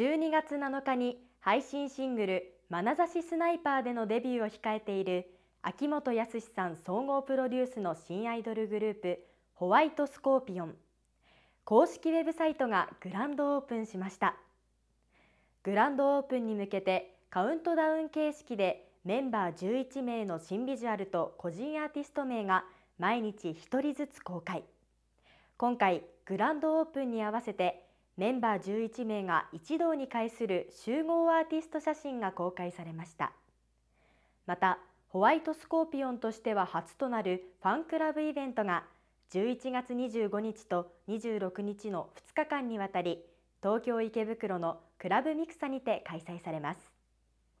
12月7日に配信シングル「眼差しスナイパー」でのデビューを控えている秋元康さん総合プロデュースの新アイドルグループホワイトスコーピオン。公式ウェブサイトがグランドオープンしました。グランドオープンに向けてカウントダウン形式でメンバー11名の新ビジュアルと個人アーティスト名が毎日1人ずつ公開。今回グランドオープンに合わせてメンバー11名が一堂に会する集合アーティスト写真が公開されました。またホワイトスコーピオンとしては初となるファンクラブイベントが11月25日と26日の2日間にわたり東京池袋のクラブミクサにて開催されます。